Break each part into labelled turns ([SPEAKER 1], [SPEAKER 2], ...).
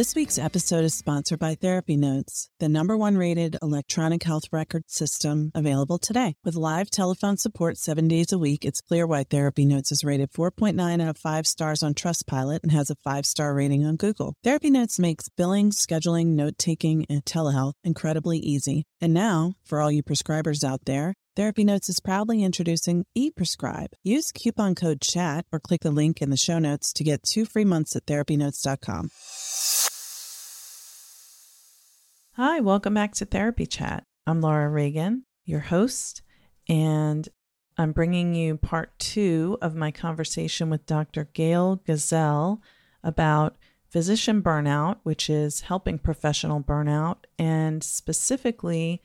[SPEAKER 1] This week's episode is sponsored by Therapy Notes, the number one rated electronic health record system available today. With live telephone support seven days a week, it's clear why Therapy Notes is rated 4.9 out of 5 stars on Trustpilot and has a 5 star rating on Google. Therapy Notes makes billing, scheduling, note taking, and telehealth incredibly easy. And now, for all you prescribers out there, Therapy Notes is proudly introducing ePrescribe. Use coupon code CHAT or click the link in the show notes to get two free months at therapynotes.com. Hi, welcome back to Therapy Chat. I'm Laura Reagan, your host, and I'm bringing you part two of my conversation with Dr. Gail Gazelle about physician burnout, which is helping professional burnout. And specifically,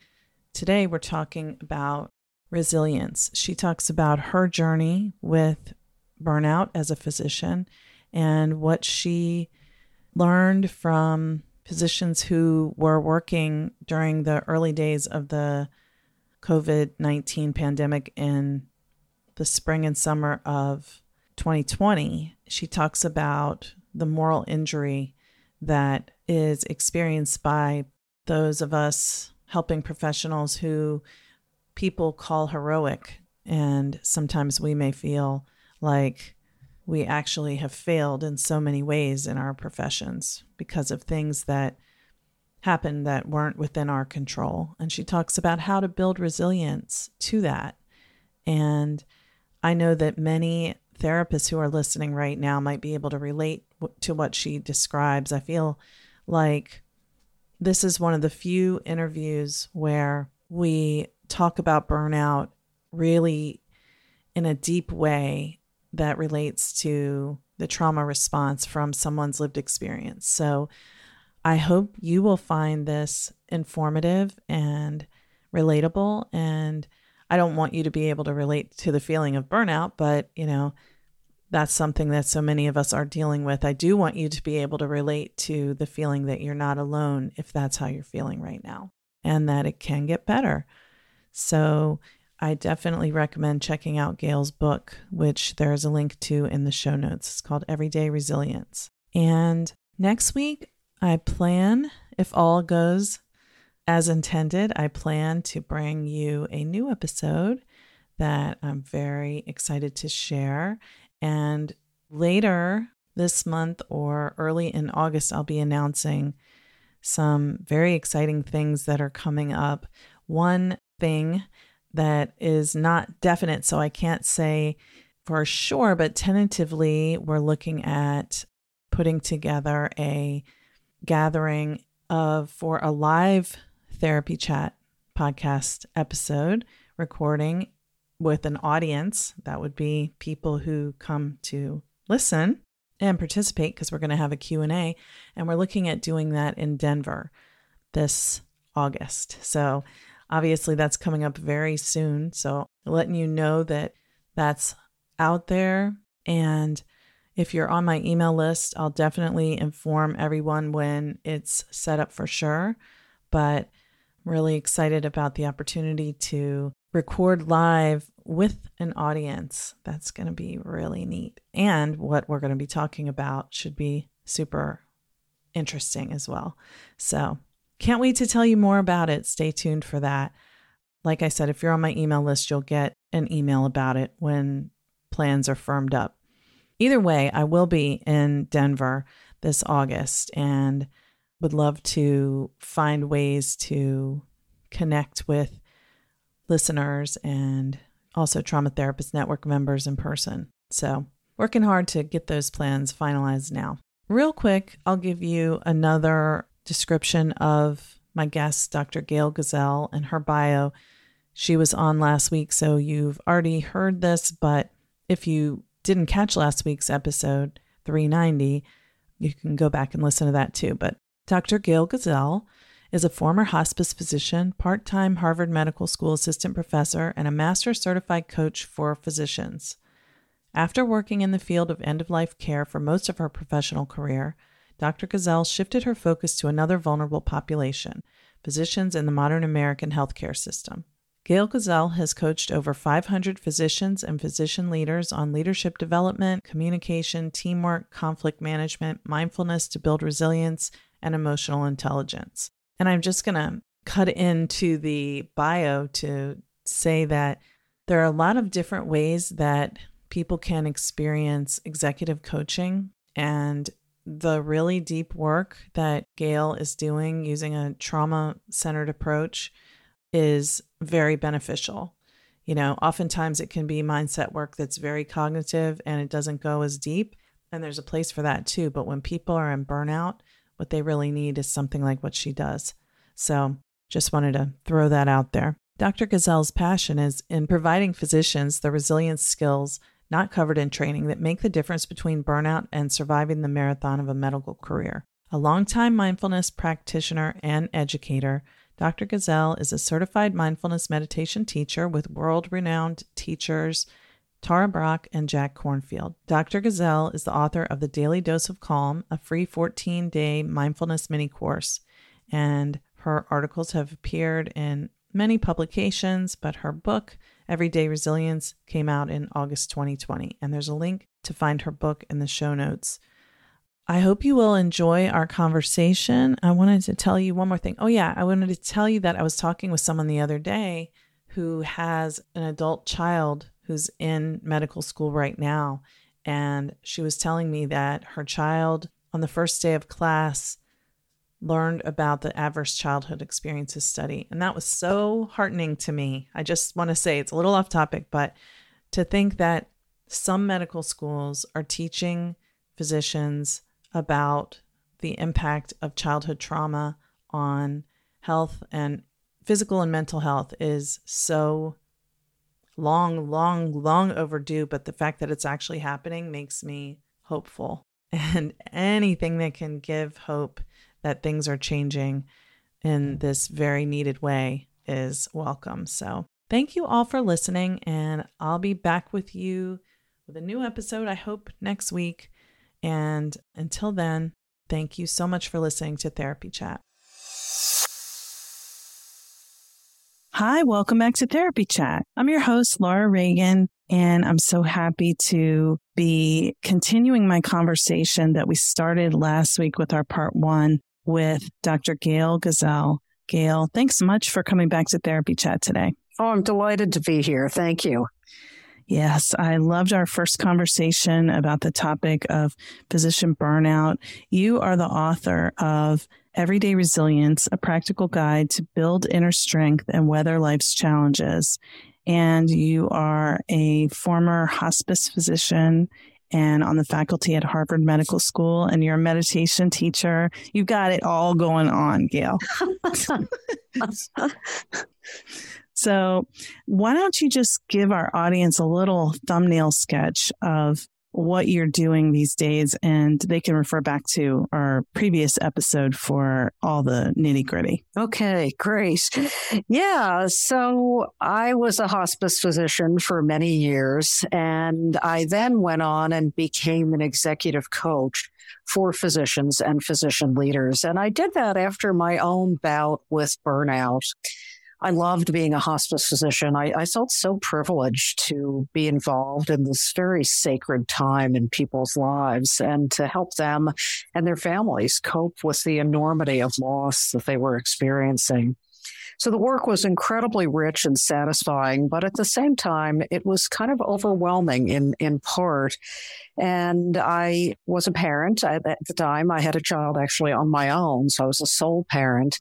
[SPEAKER 1] today we're talking about resilience. She talks about her journey with burnout as a physician and what she learned from physicians who were working during the early days of the COVID 19 pandemic in the spring and summer of 2020. She talks about the moral injury that is experienced by those of us helping professionals who people call heroic. And sometimes we may feel like we actually have failed in so many ways in our professions because of things that happened that weren't within our control. And she talks about how to build resilience to that. And I know that many therapists who are listening right now might be able to relate to what she describes. I feel like this is one of the few interviews where we talk about burnout really in a deep way that relates to the trauma response from someone's lived experience. So I hope you will find this informative and relatable. And I don't want you to be able to relate to the feeling of burnout, but you know, that's something that so many of us are dealing with. I do want you to be able to relate to the feeling that you're not alone if that's how you're feeling right now and that it can get better. So I definitely recommend checking out Gail's book, which there's a link to in the show notes. It's called Everyday Resilience. And next week, I plan, if all goes as intended, I plan to bring you a new episode that I'm very excited to share. And later this month or early in August, I'll be announcing some very exciting things that are coming up. One thing that is not definite, so I can't say for sure, but tentatively, we're looking at putting together a gathering of for a live therapy chat podcast episode recording with an audience. That would be people who come to listen and participate because we're going to have a q&a and we're looking at doing that in denver this august. So Obviously, that's coming up very soon. So, letting you know that that's out there. And if you're on my email list, I'll definitely inform everyone when it's set up for sure. But really excited about the opportunity to record live with an audience. That's going to be really neat. And what we're going to be talking about should be super interesting as well. So, can't wait to tell you more about it. Stay tuned for that. Like I said, if you're on my email list, you'll get an email about it when plans are firmed up. Either way, I will be in Denver this August and would love to find ways to connect with listeners and also Trauma Therapist Network members in person. So, working hard to get those plans finalized now. Real quick, I'll give you another description of my guest, Dr. Gail Gazelle, and her bio. She was on last week, so you've already heard this, but if you didn't catch last week's episode 390, you can go back and listen to that too. But Dr. Gail Gazelle is a former hospice physician, part time Harvard Medical School assistant professor, and a master certified coach for physicians. After working in the field of end of life care for most of her professional career, Dr. Gazelle shifted her focus to another vulnerable population physicians in the modern American healthcare system. Gail Gazelle has coached over 500 physicians and physician leaders on leadership development, communication, teamwork, conflict management, mindfulness to build resilience, and emotional intelligence. And I'm just going to cut into the bio to say that there are a lot of different ways that people can experience executive coaching and the really deep work that Gail is doing using a trauma centered approach is very beneficial. You know, oftentimes it can be mindset work that's very cognitive and it doesn't go as deep. And there's a place for that too. But when people are in burnout, what they really need is something like what she does. So just wanted to throw that out there. Dr. Gazelle's passion is in providing physicians the resilience skills not covered in training that make the difference between burnout and surviving the marathon of a medical career. A longtime mindfulness practitioner and educator, Dr. Gazelle is a certified mindfulness meditation teacher with world renowned teachers Tara Brach and Jack Kornfield. Dr. Gazelle is the author of The Daily Dose of Calm, a free 14 day mindfulness mini course. And her articles have appeared in many publications, but her book, Everyday Resilience, came out in August 2020. And there's a link to find her book in the show notes. I hope you will enjoy our conversation. I wanted to tell you one more thing. Oh, yeah, I wanted to tell you that I was talking with someone the other day who has an adult child who's in medical school right now. And she was telling me that her child, on the first day of class, learned about the adverse childhood experiences study. And that was so heartening to me. I just want to say it's a little off topic, but to think that some medical schools are teaching physicians about the impact of childhood trauma on health and physical and mental health is so long, long, long overdue. But the fact that it's actually happening makes me hopeful. And anything that can give hope that things are changing in this very needed way is welcome. So, thank you all for listening, and I'll be back with you with a new episode, I hope, next week. And until then, thank you so much for listening to Therapy Chat. Hi, welcome back to Therapy Chat. I'm your host, Laura Reagan, and I'm so happy to be continuing my conversation that we started last week with our part one with Dr. Gail Gazelle. Gail, thanks so much for coming back to Therapy Chat today.
[SPEAKER 2] Oh, I'm delighted to be here. Thank you.
[SPEAKER 1] Yes, I loved our first conversation about the topic of physician burnout. You are the author of Everyday Resilience, a practical guide to build inner strength and weather life's challenges. And you are a former hospice physician and on the faculty at Harvard Medical School, and you're a meditation teacher. You've got it all going on, Gail. so, why don't you just give our audience a little thumbnail sketch of what you're doing these days, and they can refer back to our previous episode for all the nitty gritty.
[SPEAKER 2] Okay, great. Yeah, so I was a hospice physician for many years, and I then went on and became an executive coach for physicians and physician leaders. And I did that after my own bout with burnout. I loved being a hospice physician. I, I, felt so privileged to be involved in this very sacred time in people's lives and to help them and their families cope with the enormity of loss that they were experiencing. So the work was incredibly rich and satisfying, but at the same time, it was kind of overwhelming in, in part. And I was a parent at the time. I had a child actually on my own. So I was a sole parent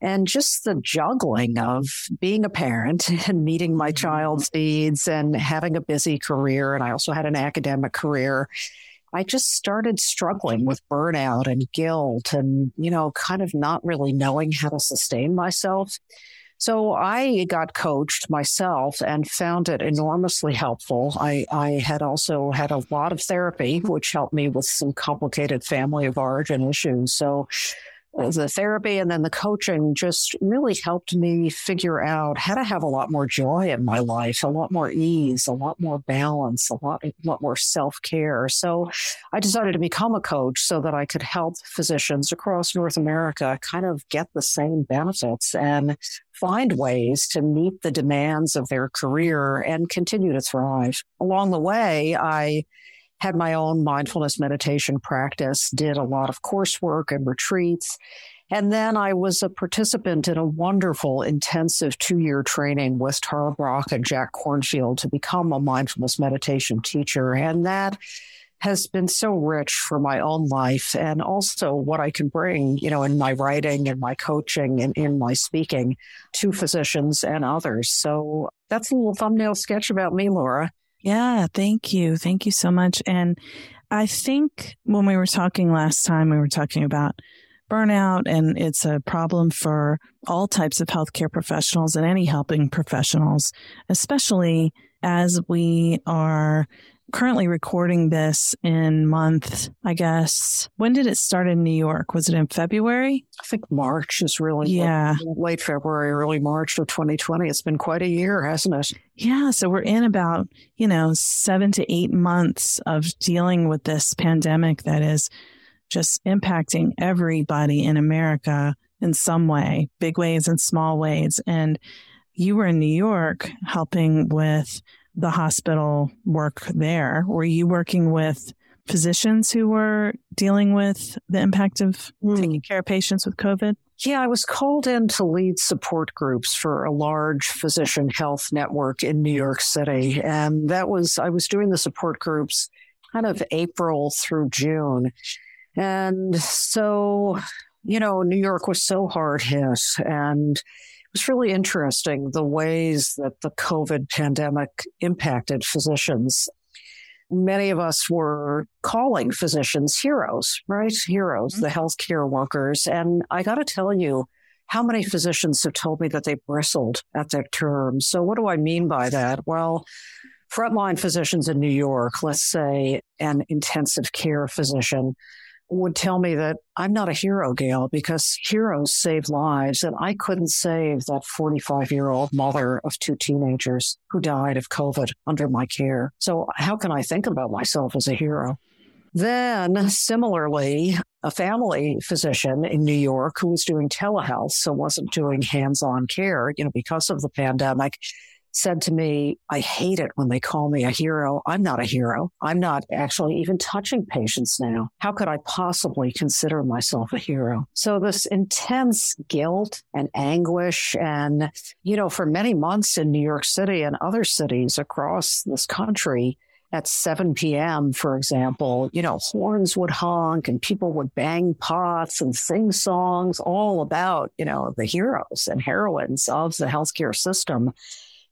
[SPEAKER 2] and just the juggling of being a parent and meeting my mm-hmm. child's needs and having a busy career. And I also had an academic career. I just started struggling with burnout and guilt and, you know, kind of not really knowing how to sustain myself. So I got coached myself and found it enormously helpful. I, I had also had a lot of therapy, which helped me with some complicated family of origin issues. So the therapy and then the coaching just really helped me figure out how to have a lot more joy in my life, a lot more ease, a lot more balance, a lot, a lot more self care. So I decided to become a coach so that I could help physicians across North America kind of get the same benefits and find ways to meet the demands of their career and continue to thrive. Along the way, I had my own mindfulness meditation practice, did a lot of coursework and retreats. And then I was a participant in a wonderful intensive two year training with Tara Brach and Jack Kornfield to become a mindfulness meditation teacher. And that has been so rich for my own life and also what I can bring, you know, in my writing and my coaching and in my speaking to physicians and others. So that's a little thumbnail sketch about me, Laura.
[SPEAKER 1] Yeah, thank you. Thank you so much. And I think when we were talking last time, we were talking about burnout, and it's a problem for all types of healthcare professionals and any helping professionals, especially as we are currently recording this in month, I guess. When did it start in New York? Was it in February?
[SPEAKER 2] I think March is really
[SPEAKER 1] yeah.
[SPEAKER 2] late, late February, early March of 2020. It's been quite a year, hasn't it?
[SPEAKER 1] Yeah. So we're in about, you know, seven to eight months of dealing with this pandemic that is just impacting everybody in America in some way, big ways and small ways. And you were in New York helping with the hospital work there? Were you working with physicians who were dealing with the impact of mm. taking care of patients with COVID?
[SPEAKER 2] Yeah, I was called in to lead support groups for a large physician health network in New York City. And that was, I was doing the support groups kind of April through June. And so, you know, New York was so hard hit and was really interesting the ways that the COVID pandemic impacted physicians. Many of us were calling physicians heroes, right? Heroes, mm-hmm. the healthcare workers. And I got to tell you, how many physicians have told me that they bristled at that term? So, what do I mean by that? Well, frontline physicians in New York, let's say an intensive care physician, would tell me that I'm not a hero, Gail, because heroes save lives. And I couldn't save that 45 year old mother of two teenagers who died of COVID under my care. So how can I think about myself as a hero? Then, similarly, a family physician in New York who was doing telehealth, so wasn't doing hands on care, you know, because of the pandemic, said to me, I hate it when they call me a hero. I'm not a hero. I'm not actually even touching patients now. How could I possibly consider myself a hero? So this intense guilt and anguish and, you know, for many months in New York City and other cities across this country, at 7 p.m., for example, you know, horns would honk and people would bang pots and sing songs all about, you know, the heroes and heroines of the healthcare system.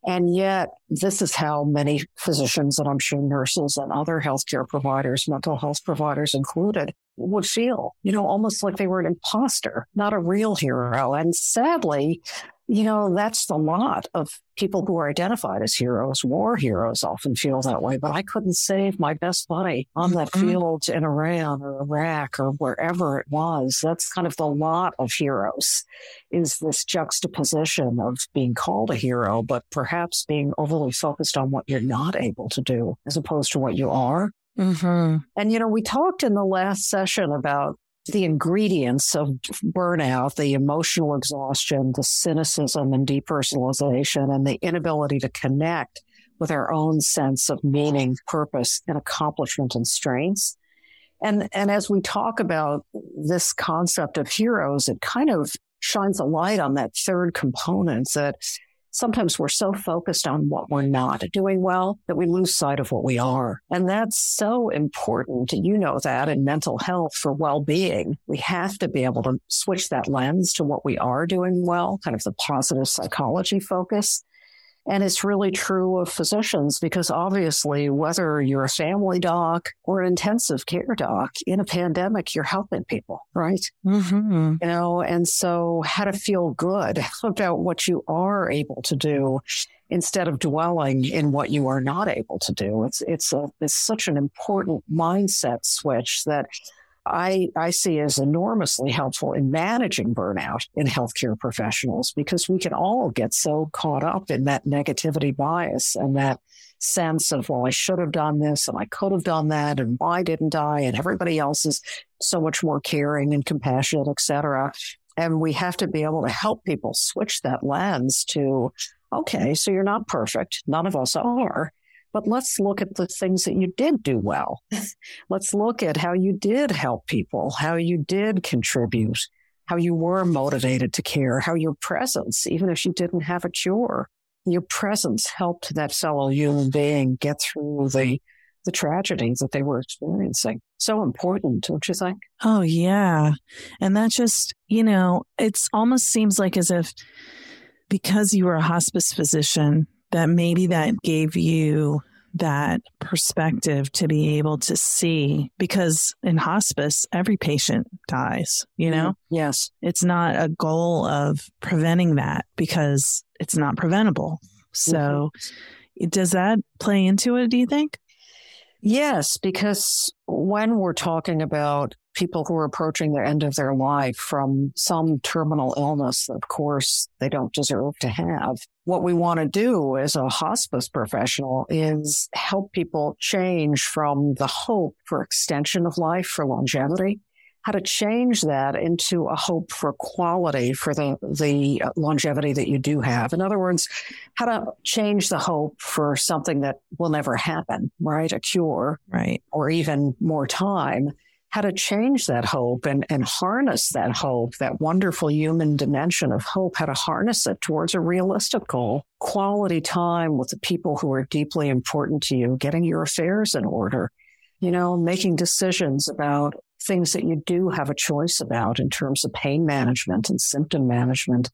[SPEAKER 2] And yet, this is how many physicians, and I'm sure nurses and other healthcare providers, mental health providers included, would feel, you know, almost like they were an imposter, not a real hero. And sadly, you know, that's the lot of people who are identified as heroes. War heroes often feel that way, but I couldn't save my best buddy on that mm-hmm. field in Iran or Iraq or wherever it was. That's kind of the lot of heroes is this juxtaposition of being called a hero, but perhaps being overly focused on what you're not able to do as opposed to what you are. Mm-hmm. And, you know, we talked in the last session about the ingredients of burnout, the emotional exhaustion, the cynicism and depersonalization, and the inability to connect with our own sense of meaning, purpose, and accomplishment and strengths. And, and as we talk about this concept of heroes, it kind of shines a light on that third component that sometimes we're so focused on what we're not doing well that we lose sight of what we are. And that's so important. You know that in mental health for well-being, we have to be able to switch that lens to what we are doing well, kind of the positive psychology focus and it's really true of physicians because obviously, whether you're a family doc or an intensive care doc in a pandemic, you're helping people, right? Mm-hmm. You know, and so how to feel good about what you are able to do instead of dwelling in what you are not able to do. It's, it's a, it's such an important mindset switch that I, I see as enormously helpful in managing burnout in healthcare professionals because we can all get so caught up in that negativity bias and that sense of, well, I should have done this and I could have done that and why didn't I? And everybody else is so much more caring and compassionate, et cetera. And we have to be able to help people switch that lens to, okay, so you're not perfect. None of us are. But let's look at the things that you did do well. let's look at how you did help people, how you did contribute, how you were motivated to care, how your presence, even if you didn't have a cure, your presence helped that fellow human being get through the the tragedies that they were experiencing. So important, don't you think?
[SPEAKER 1] Oh yeah. And that just, you know, it's almost seems like as if because you were a hospice physician, that maybe that gave you that perspective to be able to see because in hospice every patient dies you know
[SPEAKER 2] mm-hmm. yes
[SPEAKER 1] it's not a goal of preventing that because it's not preventable so mm-hmm. does that play into it do you think
[SPEAKER 2] yes because when we're talking about people who are approaching the end of their life from some terminal illness that, of course, they don't deserve to have. What we want to do as a hospice professional is help people change from the hope for extension of life, for longevity, how to change that into a hope for quality for the, the longevity that you do have. In other words, how to change the hope for something that will never happen, right? A cure,
[SPEAKER 1] right?
[SPEAKER 2] Or even more time how to change that hope and, and harness that hope, that wonderful human dimension of hope, how to harness it towards a realistic goal. Quality time with the people who are deeply important to you, getting your affairs in order, you know, making decisions about things that you do have a choice about in terms of pain management and symptom management.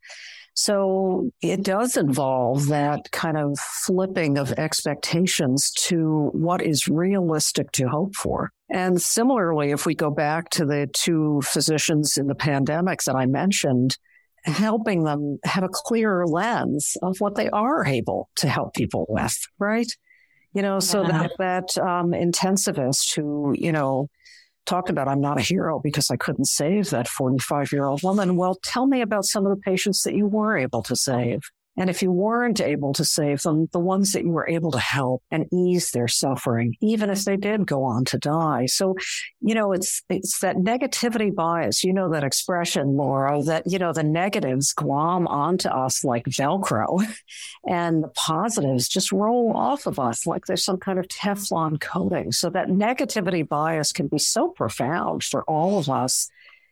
[SPEAKER 2] So it does involve that kind of flipping of expectations to what is realistic to hope for. And similarly, if we go back to the two physicians in the pandemic that I mentioned, helping them have a clearer lens of what they are able to help people with, right? You know, so yeah. that that um, intensivist who you know talked about I'm not a hero because I couldn't save that 45 year old woman. Well, tell me about some of the patients that you were able to save. And if you weren't able to save them, the ones that you were able to help and ease their suffering, even if they did go on to die. So, you know, it's, it's that negativity bias. You know, that expression, Laura, that, you know, the negatives glom onto us like Velcro and the positives just roll off of us like there's some kind of Teflon coating. So that negativity bias can be so profound for all of us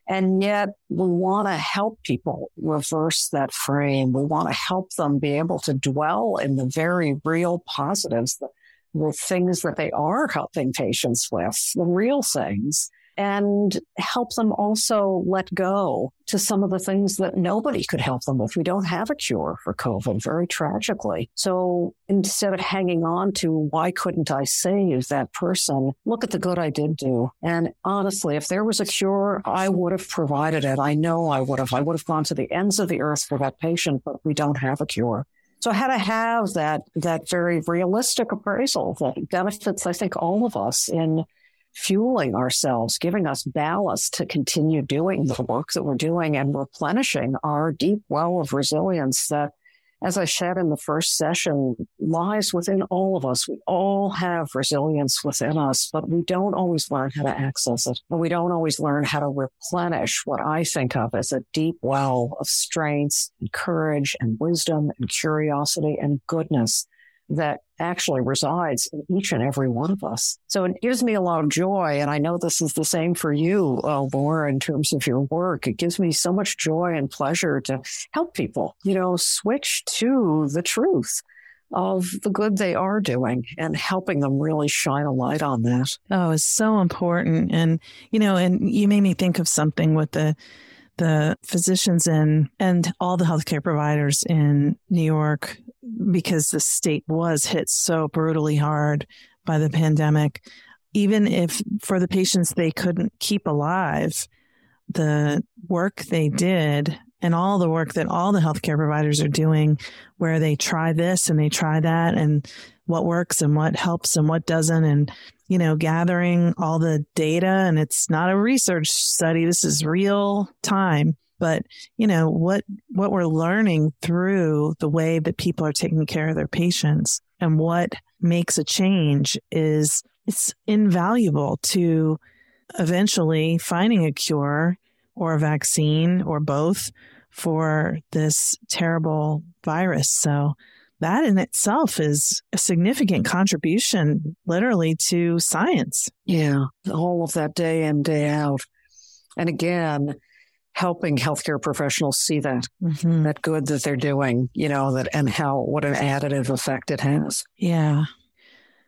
[SPEAKER 2] and yet we want to help people reverse that frame. We want to help them be able to dwell in the very real positives, the, the things that they are helping patients with, the real things. And help them also let go to some of the things that nobody could help them with. We don't have a cure for COVID, very tragically. So instead of hanging on to why couldn't I save that person, look at the good I did do. And honestly, if there was a cure, I would have provided it. I know I would have. I would have gone to the ends of the earth for that patient, but we don't have a cure. So had to have that that very realistic appraisal that benefits, I think, all of us in fueling ourselves, giving us ballast to continue doing the work that we're doing and replenishing our deep well of resilience that as I said in the first session, lies within all of us. We all have resilience within us, but we don't always learn how to access it. And we don't always learn how to replenish what I think of as a deep well of strength and courage and wisdom and curiosity and goodness that actually resides in each and every one of us. So it gives me a lot of joy. And I know this is the same for you, uh, Laura, in terms of your work. It gives me so much joy and pleasure to help people, you know, switch to the truth of the good they are doing and helping them really shine a light on that.
[SPEAKER 1] Oh, it's so important. And, you know, and you made me think of something with the, the physicians and and all the healthcare providers in New York because the state was hit so brutally hard by the pandemic. Even if for the patients they couldn't keep alive, the work they did and all the work that all the healthcare providers are doing, where they try this and they try that, and what works and what helps and what doesn't, and you know, gathering all the data. And it's not a research study; this is real time but you know what what we're learning through the way that people are taking care of their patients and what makes a change is it's invaluable to eventually finding a cure or a vaccine or both for this terrible virus. So that in itself is a significant contribution literally to science.
[SPEAKER 2] Yeah all of that day in day out. And again helping healthcare professionals see that mm-hmm. that good that they're doing, you know, that and how what an additive effect it has.
[SPEAKER 1] Yeah.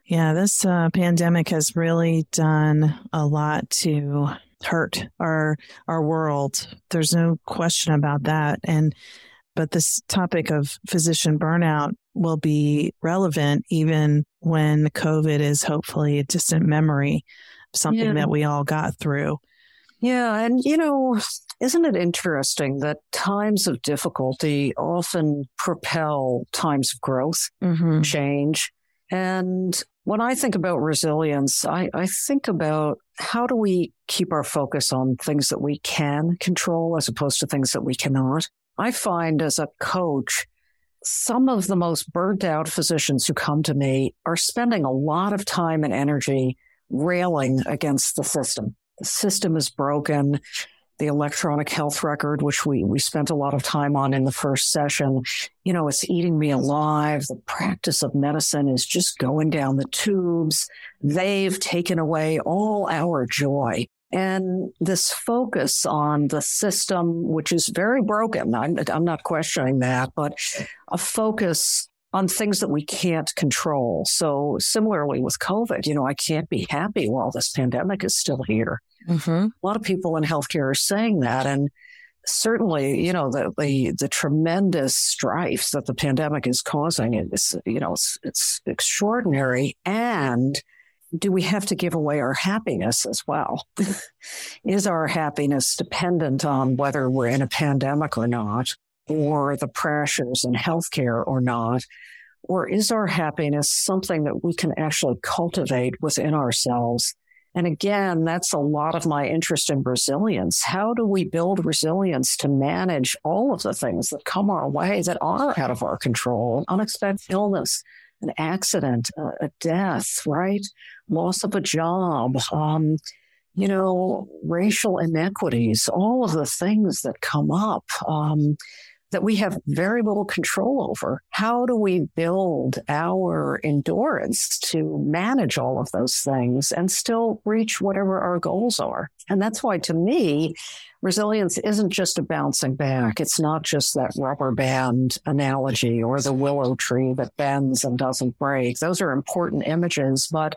[SPEAKER 1] Yeah, this uh, pandemic has really done a lot to hurt our our world. There's no question about that. And but this topic of physician burnout will be relevant even when COVID is hopefully a distant memory, something yeah. that we all got through.
[SPEAKER 2] Yeah, and you know, isn't it interesting that times of difficulty often propel times of growth, mm-hmm. change? And when I think about resilience, I, I think about how do we keep our focus on things that we can control as opposed to things that we cannot. I find as a coach, some of the most burnt out physicians who come to me are spending a lot of time and energy railing against the system. System is broken the electronic health record, which we, we spent a lot of time on in the first session, you know, it's eating me alive. The practice of medicine is just going down the tubes. They've taken away all our joy. And this focus on the system, which is very broken, I'm, I'm not questioning that, but a focus on things that we can't control. So similarly with COVID, you know, I can't be happy while this pandemic is still here. Mm-hmm. A lot of people in healthcare are saying that. And certainly, you know, the, the, the tremendous strife that the pandemic is causing is, you know, it's, it's extraordinary. And do we have to give away our happiness as well? is our happiness dependent on whether we're in a pandemic or not, or the pressures in healthcare or not? Or is our happiness something that we can actually cultivate within ourselves and again, that's a lot of my interest in resilience. How do we build resilience to manage all of the things that come our way that are out of our control? Unexpected illness, an accident, a, death, right? Loss of a job, um, you know, racial inequities, all of the things that come up. Um, that we have very little control over. How do we build our endurance to manage all of those things and still reach whatever our goals are? And that's why to me, resilience isn't just a bouncing back. It's not just that rubber band analogy or the willow tree that bends and doesn't break. Those are important images, but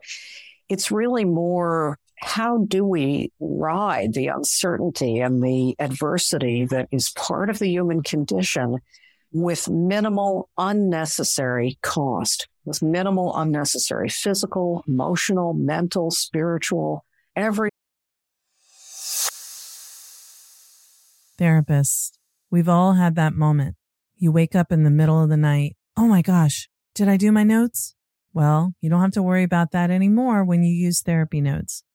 [SPEAKER 2] it's really more how do we ride the uncertainty and the adversity that is part of the human condition with minimal unnecessary cost, with minimal unnecessary physical, emotional, mental, spiritual, every.
[SPEAKER 1] Therapist, we've all had that moment. You wake up in the middle of the night. Oh my gosh, did I do my notes? Well, you don't have to worry about that anymore when you use therapy notes.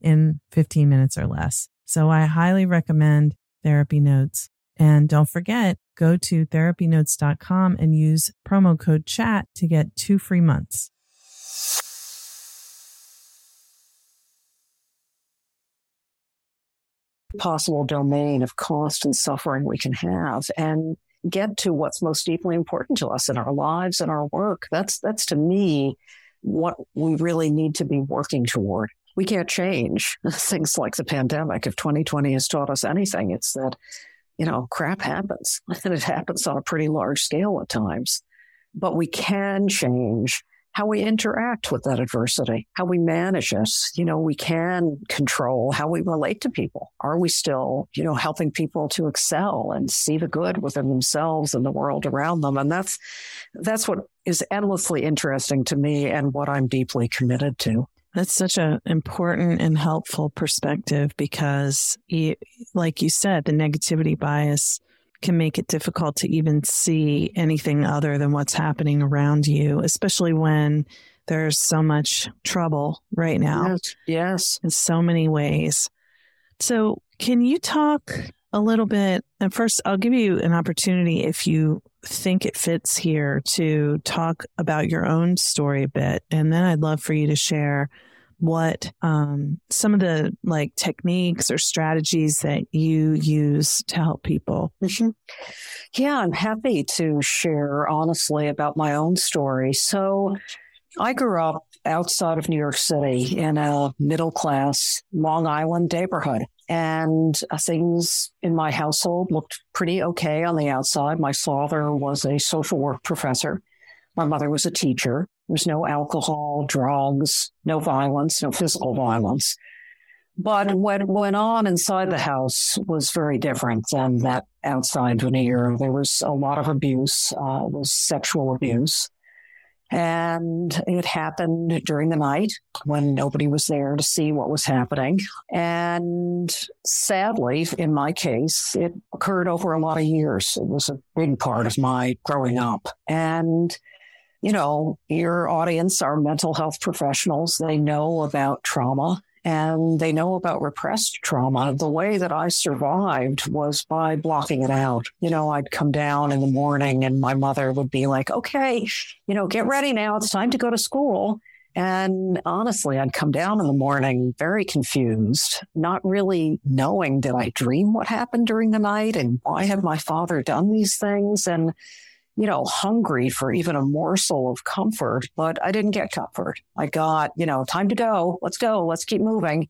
[SPEAKER 1] in 15 minutes or less. So I highly recommend Therapy Notes. And don't forget, go to therapynotes.com and use promo code chat to get two free months.
[SPEAKER 2] Possible domain of cost and suffering we can have and get to what's most deeply important to us in our lives and our work. That's, that's to me what we really need to be working toward we can't change things like the pandemic. If 2020 has taught us anything, it's that, you know, crap happens and it happens on a pretty large scale at times. But we can change how we interact with that adversity, how we manage it. You know, we can control how we relate to people. Are we still, you know, helping people to excel and see the good within themselves and the world around them? And that's, that's what is endlessly interesting to me and what I'm deeply committed to.
[SPEAKER 1] That's such an important and helpful perspective because, you, like you said, the negativity bias can make it difficult to even see anything other than what's happening around you, especially when there's so much trouble right now.
[SPEAKER 2] Yes. yes.
[SPEAKER 1] In so many ways. So, can you talk a little bit? And first, I'll give you an opportunity if you think it fits here to talk about your own story a bit. And then I'd love for you to share what um, some of the like techniques or strategies that you use to help people.
[SPEAKER 2] Mm-hmm. Yeah, I'm happy to share honestly about my own story. So, I grew up outside of New York City in a middle class Long Island neighborhood. And uh, things in my household looked pretty okay on the outside. My father was a social work professor. My mother was a teacher. There was no alcohol, drugs, no violence, no physical violence. But what went on inside the house was very different than that outside veneer. There was a lot of abuse, uh, was sexual abuse. And it happened during the night when nobody was there to see what was happening. And sadly, in my case, it occurred over a lot of years. It was a big part of my growing up. And you know, your audience are mental health professionals. They know about trauma and they know about repressed trauma. The way that I survived was by blocking it out. You know, I'd come down in the morning and my mother would be like, okay, you know, get ready now. It's time to go to school. And honestly, I'd come down in the morning very confused, not really knowing did I dream what happened during the night and why had my father done these things? And you know, hungry for even a morsel of comfort, but I didn't get comfort. I got, you know, time to go. Let's go. Let's keep moving.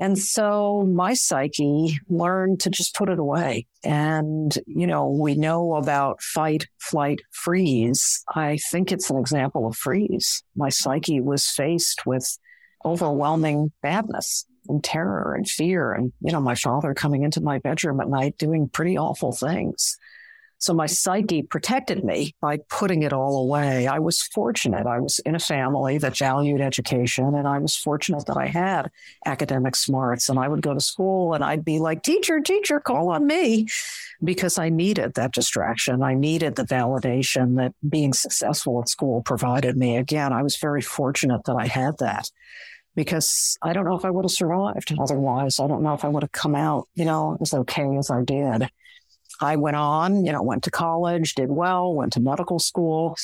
[SPEAKER 2] And so my psyche learned to just put it away. And, you know, we know about fight, flight, freeze. I think it's an example of freeze. My psyche was faced with overwhelming badness and terror and fear. And, you know, my father coming into my bedroom at night doing pretty awful things. So my psyche protected me by putting it all away. I was fortunate. I was in a family that valued education and I was fortunate that I had academic smarts and I would go to school and I'd be like, teacher, teacher, call on me because I needed that distraction. I needed the validation that being successful at school provided me. Again, I was very fortunate that I had that because I don't know if I would have survived otherwise. I don't know if I would have come out, you know, as okay as I did. I went on, you know, went to college, did well, went to medical school.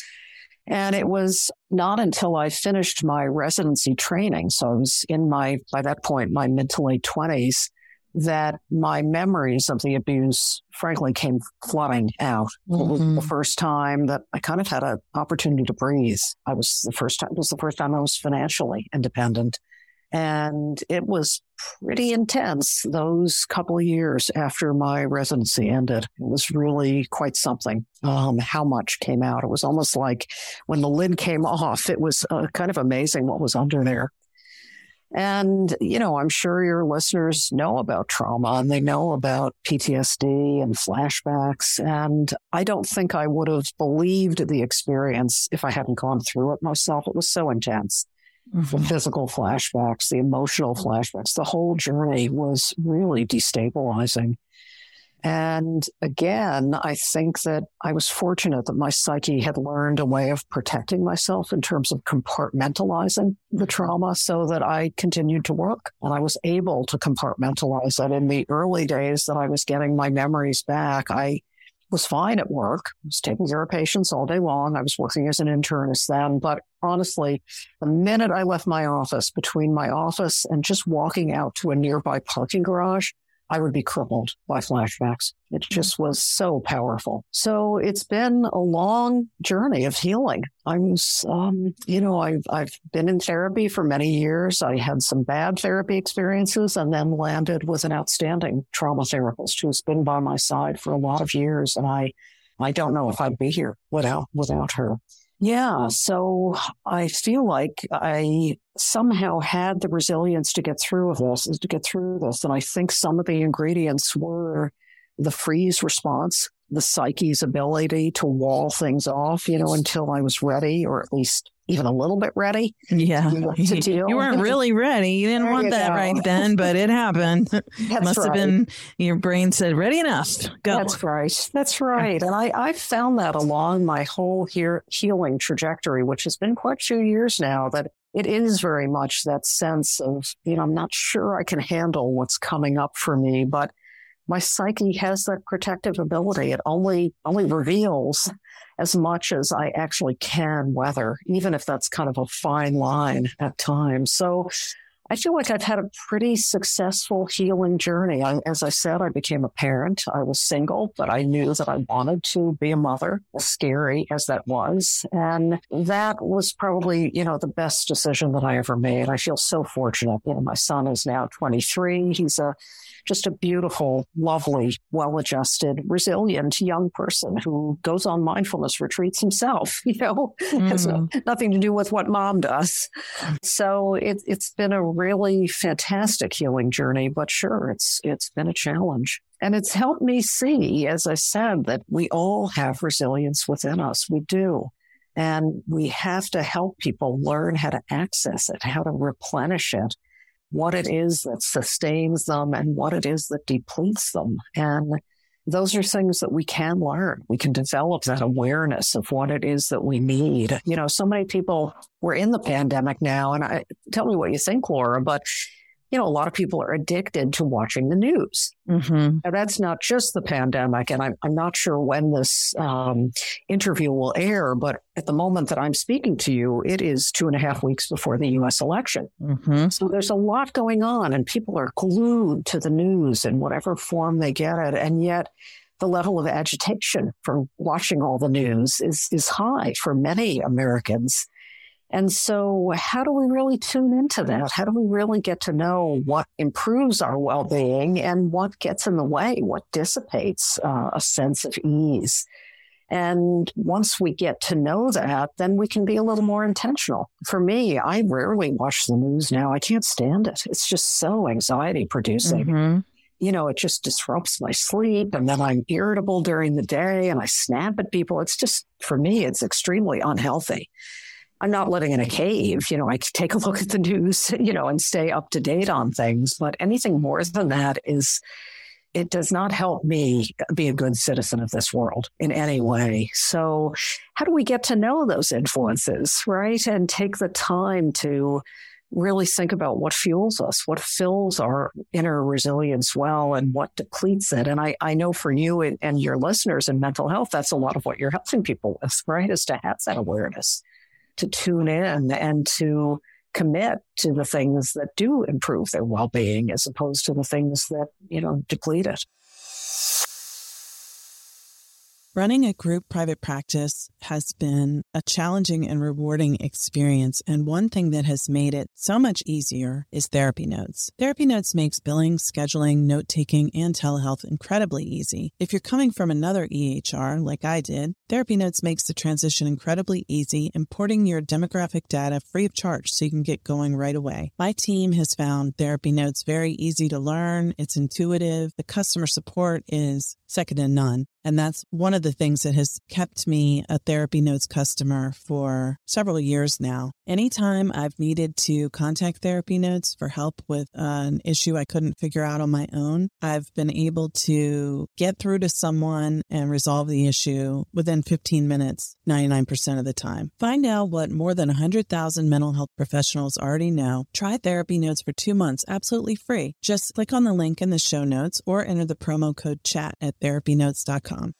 [SPEAKER 2] And it was not until I finished my residency training, so I was in my, by that point, my mid to late 20s, that my memories of the abuse, frankly, came flooding out. Mm-hmm. It was the mm-hmm. first time that I kind of had an opportunity to breathe. I was the first time, it was the first time I was financially independent. And it was pretty intense those couple of years after my residency ended. It was really quite something. Um, how much came out. It was almost like when the lid came off, it was uh, kind of amazing what was under there. And, you know, I'm sure your listeners know about trauma and they know about PTSD and flashbacks. And I don't think I would have believed the experience if I hadn't gone through it myself. It was so intense. Mm-hmm. The physical flashbacks, the emotional flashbacks, the whole journey was really destabilizing. And again, I think that I was fortunate that my psyche had learned a way of protecting myself in terms of compartmentalizing the trauma so that I continued to work and I was able to compartmentalize that in the early days that I was getting my memories back. I was fine at work. I was taking care of patients all day long. I was working as an internist then, but honestly, the minute I left my office, between my office and just walking out to a nearby parking garage, I would be crippled by flashbacks. It mm-hmm. just was so powerful. So it's been a long journey of healing. I'm, um, you know, I've, I've been in therapy for many years. I had some bad therapy experiences and then landed with an outstanding trauma therapist who's been by my side for a lot of years. And I, I don't know if I'd be here without, without her. Yeah. So I feel like I somehow had the resilience to get through this, to get through this. And I think some of the ingredients were the freeze response, the psyche's ability to wall things off, you know, until I was ready, or at least even a little bit ready.
[SPEAKER 1] Yeah. To deal. You weren't really ready. You didn't there want you that go. right then, but it happened. Must right. have been your brain said, ready enough. Go.
[SPEAKER 2] That's right. That's right. And I, I found that along my whole here healing trajectory, which has been quite a few years now, that it is very much that sense of, you know, I'm not sure I can handle what's coming up for me, but my psyche has that protective ability. It only, only reveals as much as I actually can weather, even if that's kind of a fine line at times. So I feel like I've had a pretty successful healing journey. I, as I said, I became a parent. I was single, but I knew that I wanted to be a mother, scary as that was. And that was probably, you know, the best decision that I ever made. I feel so fortunate. You know, my son is now 23. He's a just a beautiful, lovely, well adjusted, resilient young person who goes on mindfulness retreats himself, you know, mm. has nothing to do with what mom does. So it, it's been a really fantastic healing journey, but sure, it's, it's been a challenge. And it's helped me see, as I said, that we all have resilience within us. We do. And we have to help people learn how to access it, how to replenish it, what it is that sustains them and what it is that depletes them. And those are things that we can learn. We can develop that awareness of what it is that we need. You know, so many people, we're in the pandemic now, and I tell me what you think, Laura, but you know, a lot of people are addicted to watching the news. Mm-hmm. And that's not just the pandemic. And I'm, I'm not sure when this um, interview will air, but at the moment that I'm speaking to you, it is two and a half weeks before the U.S. election. Mm-hmm. So there's a lot going on, and people are glued to the news in whatever form they get it. And yet, the level of agitation for watching all the news is, is high for many Americans. And so, how do we really tune into that? How do we really get to know what improves our well being and what gets in the way, what dissipates uh, a sense of ease? And once we get to know that, then we can be a little more intentional. For me, I rarely watch the news now. I can't stand it. It's just so anxiety producing. Mm-hmm. You know, it just disrupts my sleep and then I'm irritable during the day and I snap at people. It's just, for me, it's extremely unhealthy. I'm not living in a cave. You know, I take a look at the news, you know, and stay up to date on things. But anything more than that is, it does not help me be a good citizen of this world in any way. So, how do we get to know those influences, right? And take the time to really think about what fuels us, what fills our inner resilience well, and what depletes it. And I, I know for you and, and your listeners in mental health, that's a lot of what you're helping people with, right? Is to have that awareness, to tune in and to commit to the things that do improve their well-being as opposed to the things that, you know, deplete it.
[SPEAKER 1] Running a group private practice has been a challenging and rewarding experience. And one thing that has made it so much easier is Therapy Notes. Therapy Notes makes billing, scheduling, note taking, and telehealth incredibly easy. If you're coming from another EHR, like I did, Therapy Notes makes the transition incredibly easy, importing your demographic data free of charge so you can get going right away. My team has found Therapy Notes very easy to learn, it's intuitive, the customer support is second to none. And that's one of the things that has kept me a Therapy Notes customer for several years now. Anytime I've needed to contact Therapy Notes for help with an issue I couldn't figure out on my own, I've been able to get through to someone and resolve the issue within 15 minutes, 99% of the time. Find out what more than 100,000 mental health professionals already know. Try Therapy Notes for two months absolutely free. Just click on the link in the show notes or enter the promo code chat at therapynotes.com.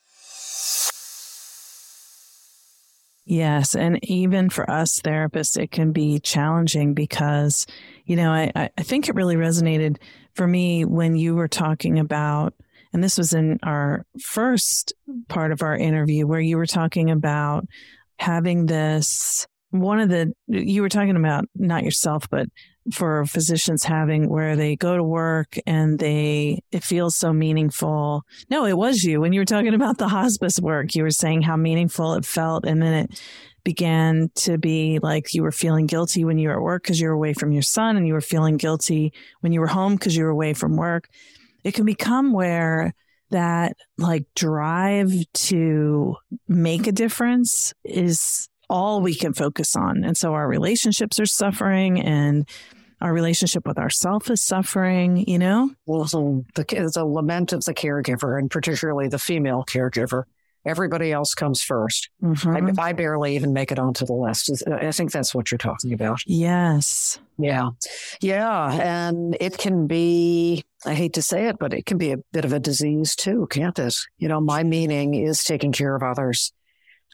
[SPEAKER 1] Yes. And even for us therapists, it can be challenging because, you know, I, I think it really resonated for me when you were talking about, and this was in our first part of our interview where you were talking about having this one of the you were talking about not yourself but for physicians having where they go to work and they it feels so meaningful. No it was you. When you were talking about the hospice work you were saying how meaningful it felt and then it began to be like you were feeling guilty when you were at work because you were away from your son and you were feeling guilty when you were home because you were away from work. It can become where that like drive to make a difference is all we can focus on. And so our relationships are suffering and our relationship with ourself is suffering, you know?
[SPEAKER 2] Well, so the, it's a lament of the caregiver and particularly the female caregiver. Everybody else comes 1st mm-hmm. I, I, barely even make it onto the list. I think that's what you're talking about.
[SPEAKER 1] Yes.
[SPEAKER 2] Yeah. Yeah. And it can be, I hate to say it, but it can be a bit of a disease too, can't it? You know, my meaning is taking care of others.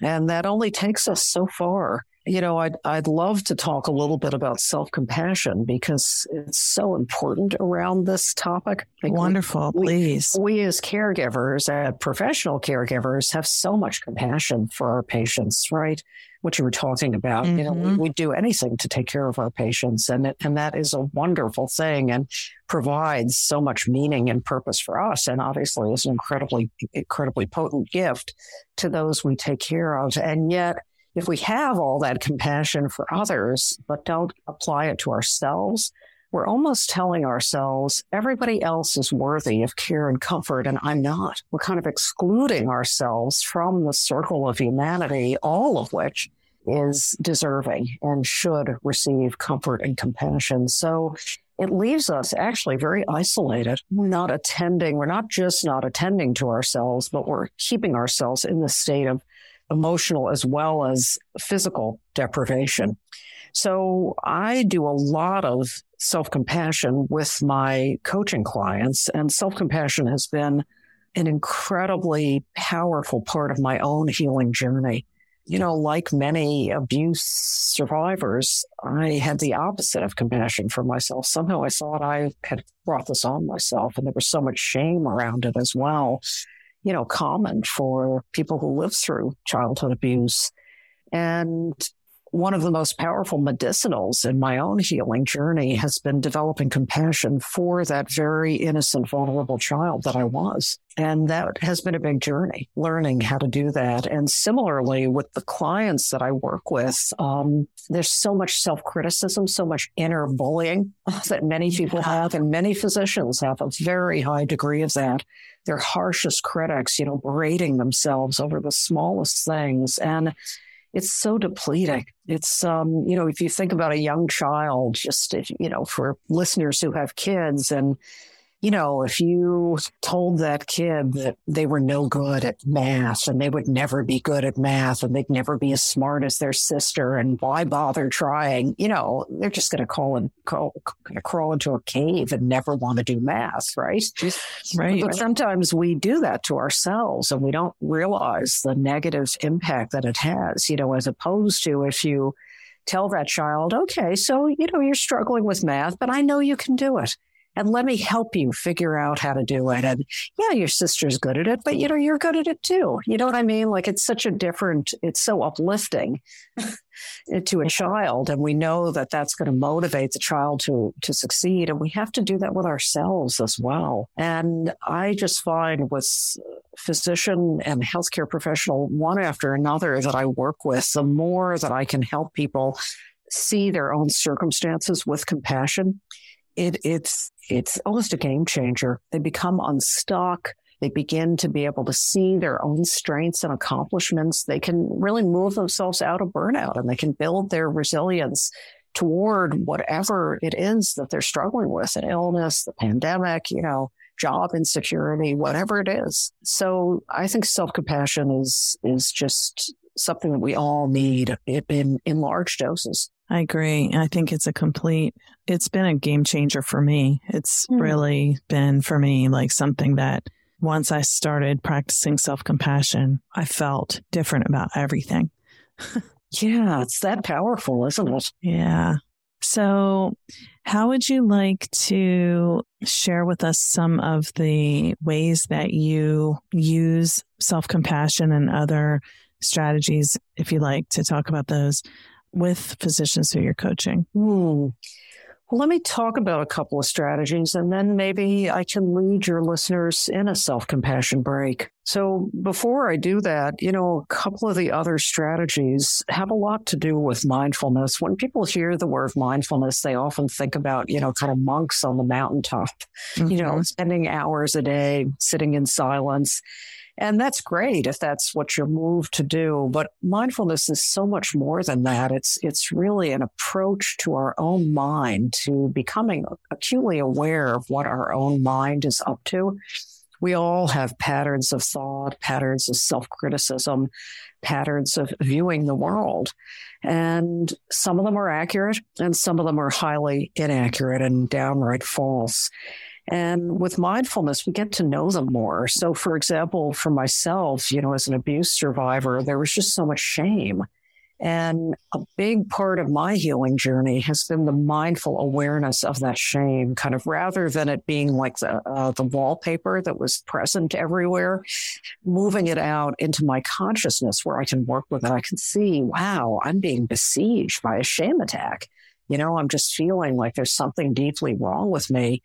[SPEAKER 2] And that only takes us so far. You know, I'd, I'd love to talk a little bit about self compassion because it's so important around this topic.
[SPEAKER 1] Like Wonderful, we, please.
[SPEAKER 2] We, we, as caregivers, uh, professional caregivers, have so much compassion for our patients, right? What you were talking about, mm-hmm. you know, we, mm-hmm. we do anything to take care of our patients, and it, and that is a wonderful thing, and provides so much meaning and purpose for us, and obviously is an incredibly incredibly potent gift to those we take care of, and yet if we have all that compassion for others, but don't apply it to ourselves, we're almost telling ourselves everybody else is worthy of care and comfort, and I'm not. We're kind of excluding ourselves from the circle of humanity, all of which is deserving and should receive comfort and compassion. So it leaves us actually very isolated. We're not attending, we're not just not attending to ourselves, but we're keeping ourselves in the state of emotional as well as physical deprivation. So I do a lot of self compassion with my coaching clients, and self compassion has been an incredibly powerful part of my own healing journey. You know, like many abuse survivors, I had the opposite of compassion for myself. Somehow I thought I had brought this on myself, and there was so much shame around it as well you know, common for people who live through childhood abuse. And one of the most powerful medicinals in my own healing journey has been developing compassion for that very innocent, vulnerable child that I was. And that has been a big journey, learning how to do that. And similarly, with the clients that I work with, um, there's so much self criticism, so much inner bullying that many people have, and many physicians have a very high degree of that. Their harshest critics, you know, berating themselves over the smallest things. And it's so depleting. It's, um, you know, if you think about a young child, just, you know, for listeners who have kids and you know, if you told that kid that they were no good at math and they would never be good at math and they'd never be as smart as their sister and why bother trying, you know, they're just going to call and crawl, crawl into a cave and never want to do math, right?
[SPEAKER 1] Right.
[SPEAKER 2] But sometimes we do that to ourselves and we don't realize the negative impact that it has, you know, as opposed to if you tell that child, okay, so, you know, you're struggling with math, but I know you can do it and let me help you figure out how to do it. And yeah, your sister's good at it, but you know, you're good at it too. You know what I mean? Like it's such a different, it's so uplifting to a child. And we know that that's going to motivate the child to, to succeed. And we have to do that with ourselves as well. And I just find with physician and healthcare professional, one after another that I work with, the more that I can help people see their own circumstances with compassion it, it's it's almost a game changer. They become unstuck. They begin to be able to see their own strengths and accomplishments. They can really move themselves out of burnout and they can build their resilience toward whatever it is that they're struggling with an illness, the pandemic, you know, job insecurity, whatever it is. So I think self compassion is, is just something that we all need in, in large doses.
[SPEAKER 1] I agree. I think it's a complete, it's been a game changer for me. It's mm. really been for me like something that once I started practicing self compassion, I felt different about everything.
[SPEAKER 2] yeah, it's that powerful, isn't it?
[SPEAKER 1] Yeah. So, how would you like to share with us some of the ways that you use self compassion and other strategies, if you like to talk about those with physicians who you're coaching?
[SPEAKER 2] Hmm. Well, let me talk about a couple of strategies and then maybe I can lead your listeners in a self compassion break. So before I do that, you know, a couple of the other strategies have a lot to do with mindfulness. When people hear the word mindfulness, they often think about, you know, kind of monks on the mountaintop, mm-hmm. you know, mm-hmm. spending hours a day sitting in silence. And that's great if that's what you're moved to do. But mindfulness is so much more than that. It's, it's really an approach to our own mind, to becoming acutely aware of what our own mind is up to. We all have patterns of thought, patterns of self criticism, patterns of viewing the world. And some of them are accurate and some of them are highly inaccurate and downright false. And with mindfulness, we get to know them more. So, for example, for myself, you know, as an abuse survivor, there was just so much shame. And a big part of my healing journey has been the mindful awareness of that shame, kind of rather than it being like the, uh, the wallpaper that was present everywhere, moving it out into my consciousness where I can work with it. I can see, wow, I'm being besieged by a shame attack. You know, I'm just feeling like there's something deeply wrong with me.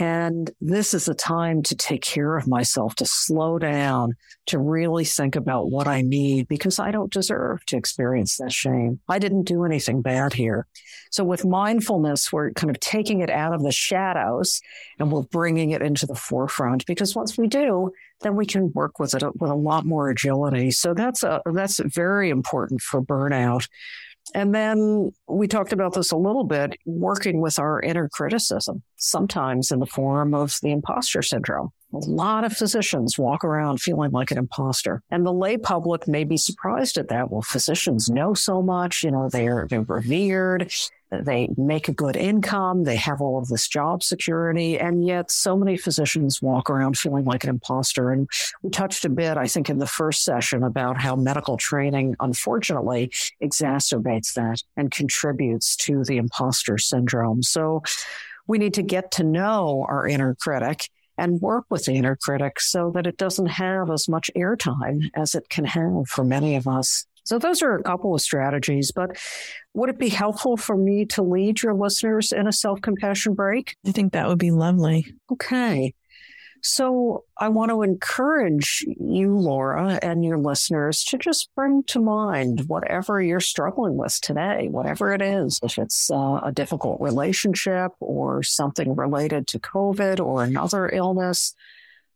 [SPEAKER 2] And this is a time to take care of myself, to slow down, to really think about what I need because I don't deserve to experience that shame. I didn't do anything bad here. So with mindfulness, we're kind of taking it out of the shadows and we're bringing it into the forefront because once we do, then we can work with it with a lot more agility. So that's a, that's very important for burnout. And then we talked about this a little bit, working with our inner criticism, sometimes in the form of the imposter syndrome. A lot of physicians walk around feeling like an imposter. And the lay public may be surprised at that. Well, physicians know so much, you know, they're, they're revered. They make a good income. They have all of this job security. And yet so many physicians walk around feeling like an imposter. And we touched a bit, I think, in the first session about how medical training, unfortunately, exacerbates that and contributes to the imposter syndrome. So we need to get to know our inner critic and work with the inner critic so that it doesn't have as much airtime as it can have for many of us. So those are a couple of strategies, but would it be helpful for me to lead your listeners in a self-compassion break?
[SPEAKER 1] I think that would be lovely.
[SPEAKER 2] Okay. So I want to encourage you, Laura, and your listeners to just bring to mind whatever you're struggling with today, whatever it is, if it's uh, a difficult relationship or something related to COVID or another illness,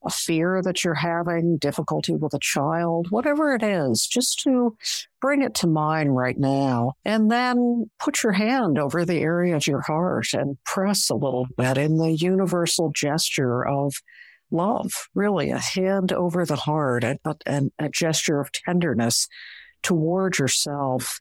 [SPEAKER 2] a fear that you're having, difficulty with a child, whatever it is, just to bring it to mind right now. And then put your hand over the area of your heart and press a little bit in the universal gesture of love, really a hand over the heart and a, a gesture of tenderness toward yourself.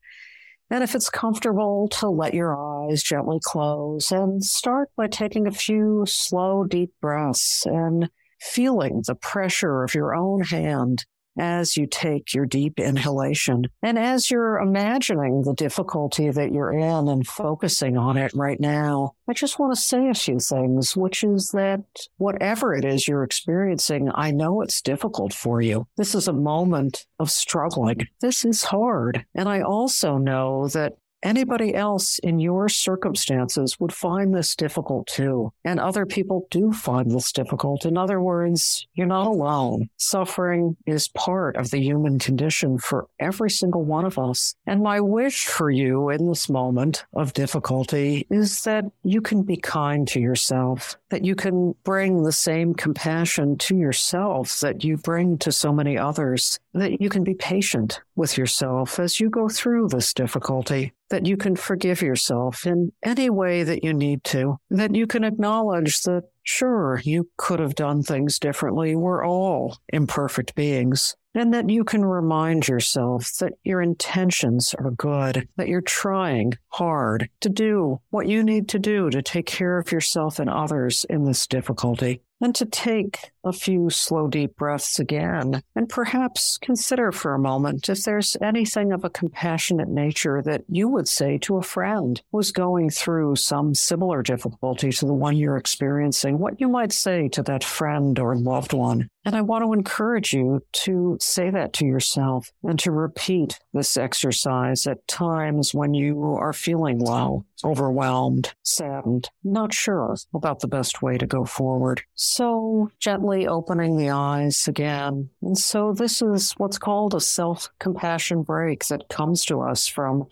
[SPEAKER 2] And if it's comfortable to let your eyes gently close and start by taking a few slow, deep breaths and feeling the pressure of your own hand as you take your deep inhalation and as you're imagining the difficulty that you're in and focusing on it right now, I just want to say a few things, which is that whatever it is you're experiencing, I know it's difficult for you. This is a moment of struggling. This is hard. And I also know that Anybody else in your circumstances would find this difficult too. And other people do find this difficult. In other words, you're not alone. Suffering is part of the human condition for every single one of us. And my wish for you in this moment of difficulty is that you can be kind to yourself, that you can bring the same compassion to yourself that you bring to so many others, that you can be patient with yourself as you go through this difficulty that you can forgive yourself in any way that you need to, that you can acknowledge that, sure, you could have done things differently. We're all imperfect beings. And that you can remind yourself that your intentions are good, that you're trying hard to do what you need to do to take care of yourself and others in this difficulty and to take a few slow, deep breaths again, and perhaps consider for a moment if there's anything of a compassionate nature that you would say to a friend who's going through some similar difficulty to the one you're experiencing, what you might say to that friend or loved one. And I want to encourage you to say that to yourself and to repeat this exercise at times when you are feeling low, overwhelmed, saddened, not sure about the best way to go forward. So gently opening the eyes again. And so this is what's called a self compassion break that comes to us from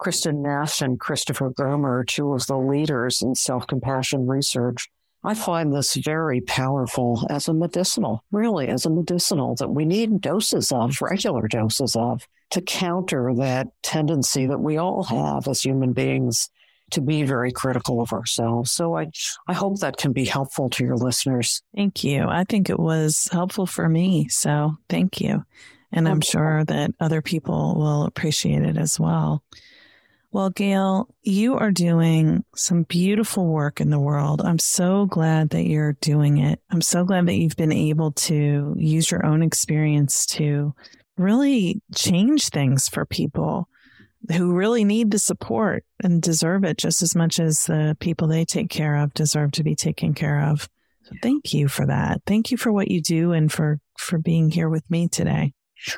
[SPEAKER 2] Kristin Neff and Christopher Germer, two of the leaders in self compassion research. I find this very powerful as a medicinal, really as a medicinal that we need doses of, regular doses of, to counter that tendency that we all have as human beings to be very critical of ourselves. So I, I hope that can be helpful to your listeners.
[SPEAKER 1] Thank you. I think it was helpful for me. So thank you. And I'm sure that other people will appreciate it as well. Well, Gail, you are doing some beautiful work in the world. I'm so glad that you're doing it. I'm so glad that you've been able to use your own experience to really change things for people who really need the support and deserve it just as much as the people they take care of deserve to be taken care of. So thank you for that. Thank you for what you do and for for being here with me today.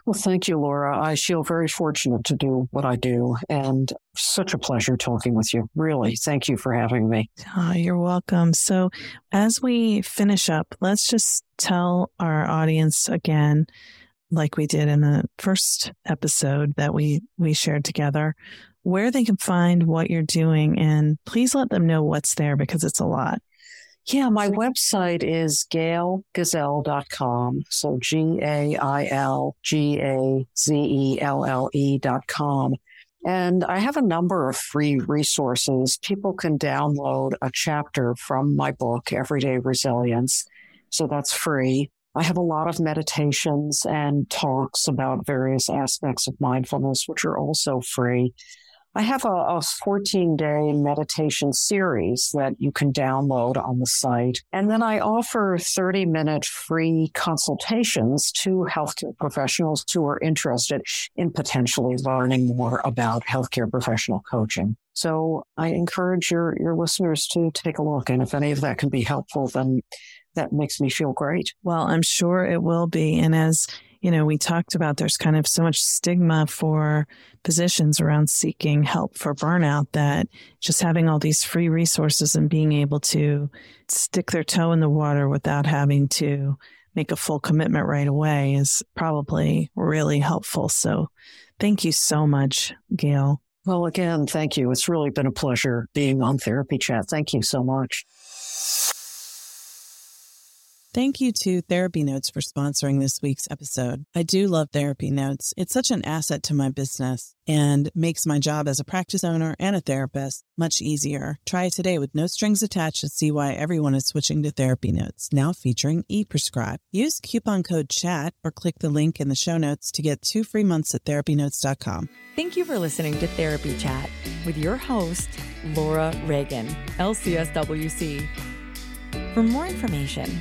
[SPEAKER 2] Well, thank you, Laura. I feel very fortunate to do what I do and such a pleasure talking with you. Really, thank you for having me.
[SPEAKER 1] Oh, you're welcome. So, as we finish up, let's just tell our audience again, like we did in the first episode that we, we shared together, where they can find what you're doing. And please let them know what's there because it's a lot.
[SPEAKER 2] Yeah, my website is gailgazelle.com. So G A I L G A Z E L L E.com. And I have a number of free resources. People can download a chapter from my book, Everyday Resilience. So that's free. I have a lot of meditations and talks about various aspects of mindfulness, which are also free. I have a, a 14 day meditation series that you can download on the site. And then I offer 30 minute free consultations to healthcare professionals who are interested in potentially learning more about healthcare professional coaching. So I encourage your, your listeners to take a look. And if any of that can be helpful, then that makes me feel great.
[SPEAKER 1] Well, I'm sure it will be. And as you know, we talked about there's kind of so much stigma for physicians around seeking help for burnout that just having all these free resources and being able to stick their toe in the water without having to make a full commitment right away is probably really helpful. So thank you so much, Gail.
[SPEAKER 2] Well, again, thank you. It's really been a pleasure being on Therapy Chat. Thank you so much.
[SPEAKER 1] Thank you to Therapy Notes for sponsoring this week's episode. I do love Therapy Notes. It's such an asset to my business and makes my job as a practice owner and a therapist much easier. Try it today with no strings attached and see why everyone is switching to Therapy Notes, now featuring ePrescribe. Use coupon code CHAT or click the link in the show notes to get two free months at therapynotes.com.
[SPEAKER 3] Thank you for listening to Therapy Chat with your host, Laura Reagan, LCSWC. For more information,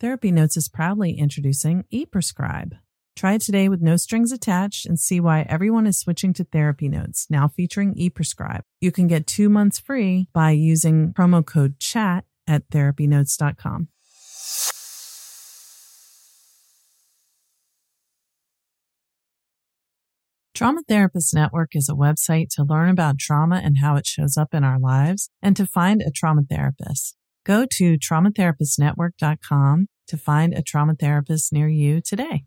[SPEAKER 1] Therapy Notes is proudly introducing ePrescribe. Try it today with no strings attached and see why everyone is switching to Therapy Notes, now featuring ePrescribe. You can get two months free by using promo code CHAT at therapynotes.com. Trauma Therapist Network is a website to learn about trauma and how it shows up in our lives and to find a trauma therapist. Go to traumatherapistnetwork.com to find a trauma therapist near you today.